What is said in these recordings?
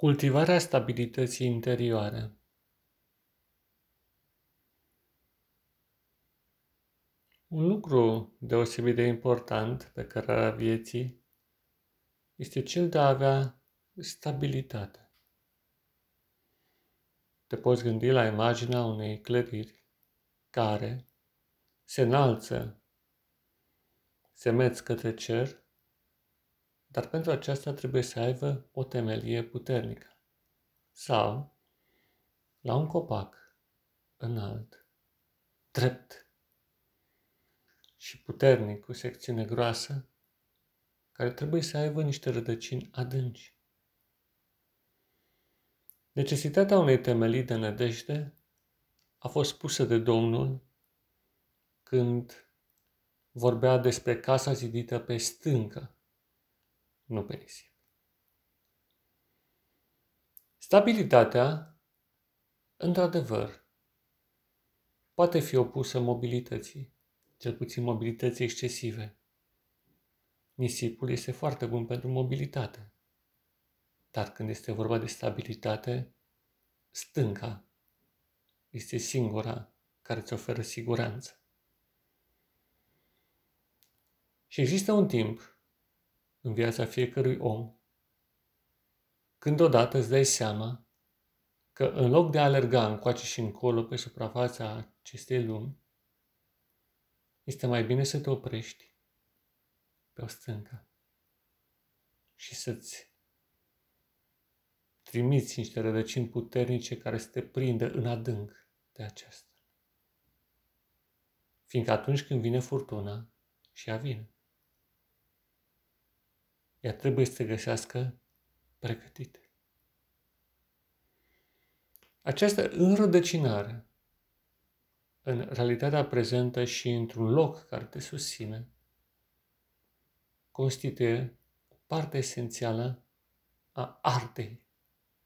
Cultivarea stabilității interioare. Un lucru deosebit de important pe cărarea vieții este cel de a avea stabilitate. Te poți gândi la imaginea unei clădiri care se înalță, se meți către cer dar pentru aceasta trebuie să aibă o temelie puternică. Sau la un copac înalt, drept și puternic, cu secțiune groasă, care trebuie să aibă niște rădăcini adânci. Necesitatea unei temelii de nădejde a fost pusă de Domnul când vorbea despre casa zidită pe stâncă, nu pe nisip. Stabilitatea, într-adevăr, poate fi opusă mobilității, cel puțin mobilității excesive. Nisipul este foarte bun pentru mobilitate, dar când este vorba de stabilitate, stânca este singura care îți oferă siguranță. Și există un timp în viața fiecărui om, când odată îți dai seama că în loc de a alerga încoace și încolo pe suprafața acestei lumi, este mai bine să te oprești pe o stâncă și să-ți trimiți niște rădăcini puternice care să te prindă în adânc de aceasta. Fiindcă atunci când vine furtuna, și ea vine, ea trebuie să se găsească pregătită. Această înrădăcinare în realitatea prezentă și într-un loc care te susține, constituie o parte esențială a artei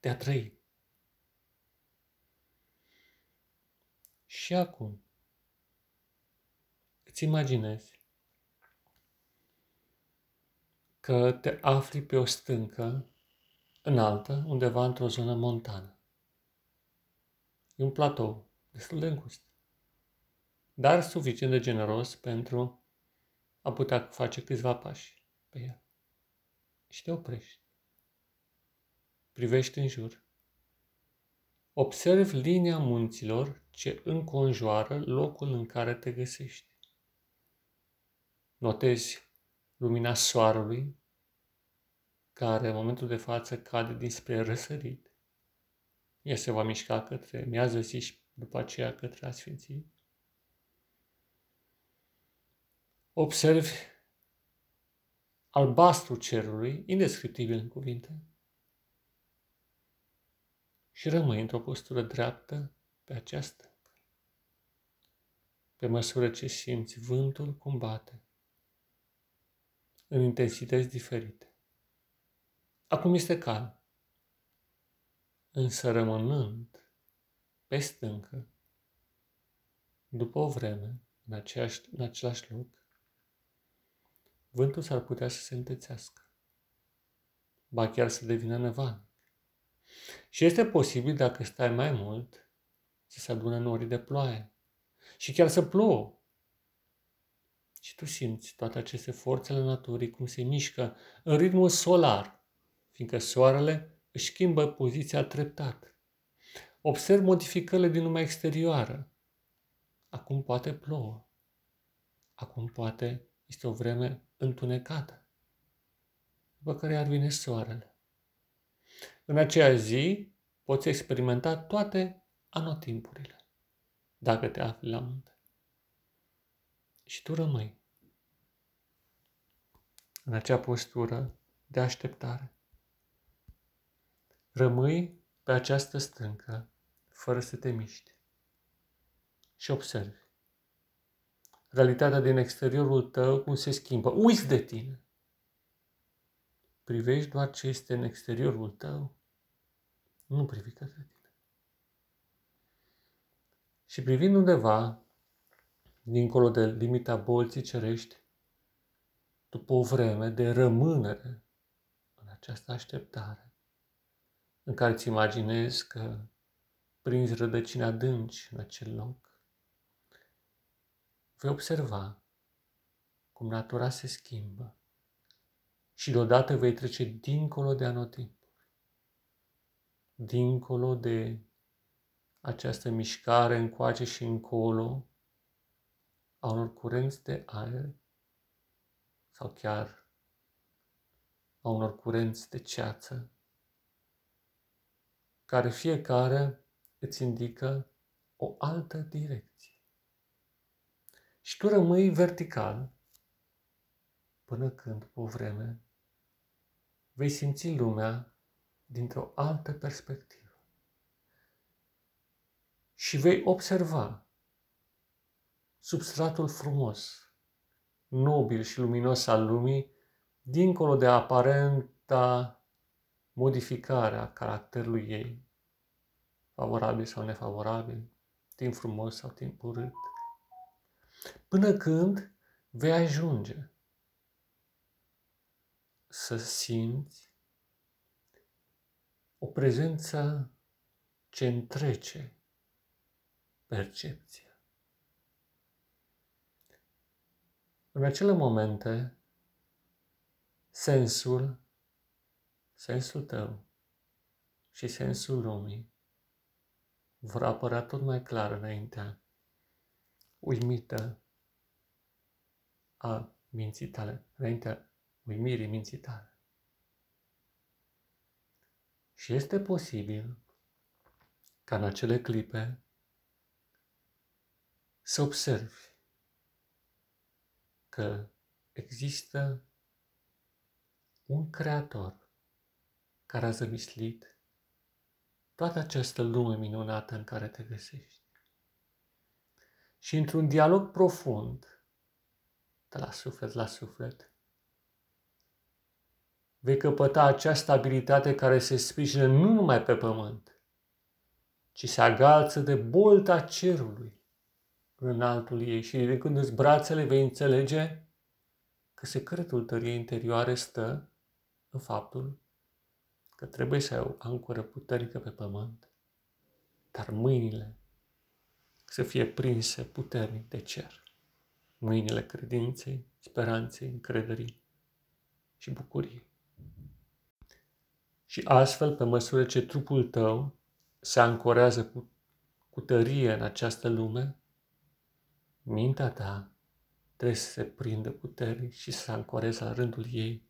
de a trăi. Și acum, îți imaginezi că te afli pe o stâncă înaltă, undeva într-o zonă montană. E un platou destul de îngust, dar suficient de generos pentru a putea face câțiva pași pe el. Și te oprești. Privești în jur. Observi linia munților ce înconjoară locul în care te găsești. Notezi lumina soarelui, care în momentul de față cade dinspre răsărit. Ea se va mișca către miază zi și după aceea către asfințit. Observi albastru cerului, indescriptibil în cuvinte, și rămâi într-o postură dreaptă pe această. Pe măsură ce simți vântul cum bate, în intensități diferite. Acum este calm, însă rămânând pe stâncă, după o vreme, în, aceeași, în același loc, vântul s-ar putea să se întețească, ba chiar să devină nevan. Și este posibil, dacă stai mai mult, să se adună norii de ploaie și chiar să plouă și tu simți toate aceste forțe ale naturii cum se mișcă în ritmul solar, fiindcă soarele își schimbă poziția treptat. Observ modificările din lumea exterioară. Acum poate plouă. Acum poate este o vreme întunecată, după care ar vine soarele. În aceea zi poți experimenta toate anotimpurile, dacă te afli la munte și tu rămâi în acea postură de așteptare. Rămâi pe această stâncă fără să te miști și observi realitatea din exteriorul tău cum se schimbă. Uiți de tine. Privești doar ce este în exteriorul tău. Nu privi către tine. Și privind undeva dincolo de limita bolții cerești, după o vreme de rămânere în această așteptare, în care îți imaginezi că prinzi rădăcini adânci în acel loc, vei observa cum natura se schimbă și deodată vei trece dincolo de anotimpuri, dincolo de această mișcare încoace și încolo a unor curenți de aer sau chiar a unor curenți de ceață, care fiecare îți indică o altă direcție. Și tu rămâi vertical până când, cu o vreme, vei simți lumea dintr-o altă perspectivă. Și vei observa substratul frumos, nobil și luminos al lumii, dincolo de aparenta modificare a caracterului ei, favorabil sau nefavorabil, timp frumos sau timp urât, până când vei ajunge să simți o prezență ce întrece percepția. În acele momente, sensul, sensul tău și sensul lumii vor apărea tot mai clar înaintea uimită a minții tale, înaintea uimirii minții tale. Și este posibil ca în acele clipe să observi că există un creator care a zămislit toată această lume minunată în care te găsești. Și într-un dialog profund, de la suflet la suflet, vei căpăta acea stabilitate care se sprijină nu numai pe pământ, ci se agalță de bolta cerului în altul ei și ridicându-ți brațele vei înțelege că secretul tăriei interioare stă în faptul că trebuie să ai o ancoră puternică pe pământ, dar mâinile să fie prinse puternic de cer. Mâinile credinței, speranței, încrederii și bucuriei. Și astfel, pe măsură ce trupul tău se ancorează cu, cu tărie în această lume, mintea ta trebuie să se prindă puternic și să se ancoreze la rândul ei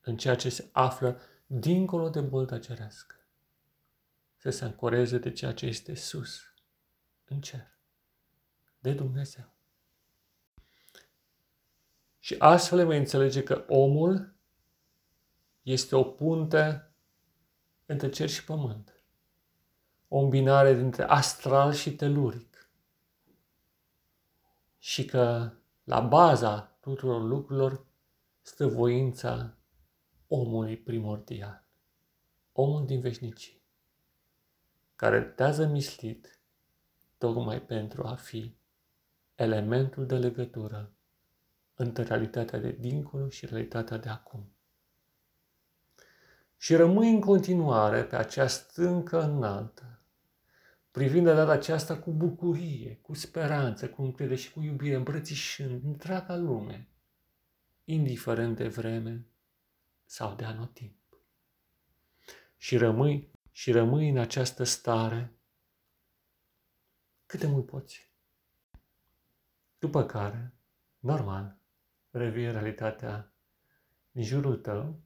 în ceea ce se află dincolo de bolta cerească. Să se ancoreze de ceea ce este sus, în cer, de Dumnezeu. Și astfel vei înțelege că omul este o punte între cer și pământ. O îmbinare dintre astral și teluric. Și că la baza tuturor lucrurilor stă voința omului primordial, omul din veșnicii, care te-a zămislit tocmai pentru a fi elementul de legătură între realitatea de dincolo și realitatea de acum. Și rămâi în continuare pe acea stâncă înaltă, privind de data aceasta cu bucurie, cu speranță, cu încredere și cu iubire, îmbrățișând întreaga lume, indiferent de vreme sau de anotimp. Și rămâi, și rămâi în această stare cât de mult poți. După care, normal, revii realitatea din jurul tău,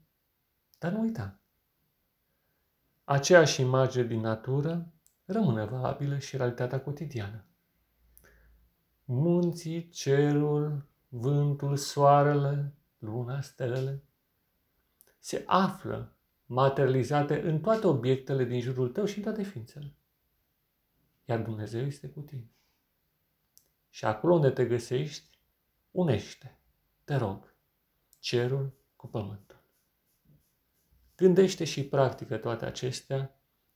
dar nu uita, aceeași imagine din natură rămâne valabilă și realitatea cotidiană. Munții, cerul, vântul, soarele, luna, stelele se află materializate în toate obiectele din jurul tău și în toate ființele. Iar Dumnezeu este cu tine. Și acolo unde te găsești, unește, te rog, cerul cu pământul. Gândește și practică toate acestea,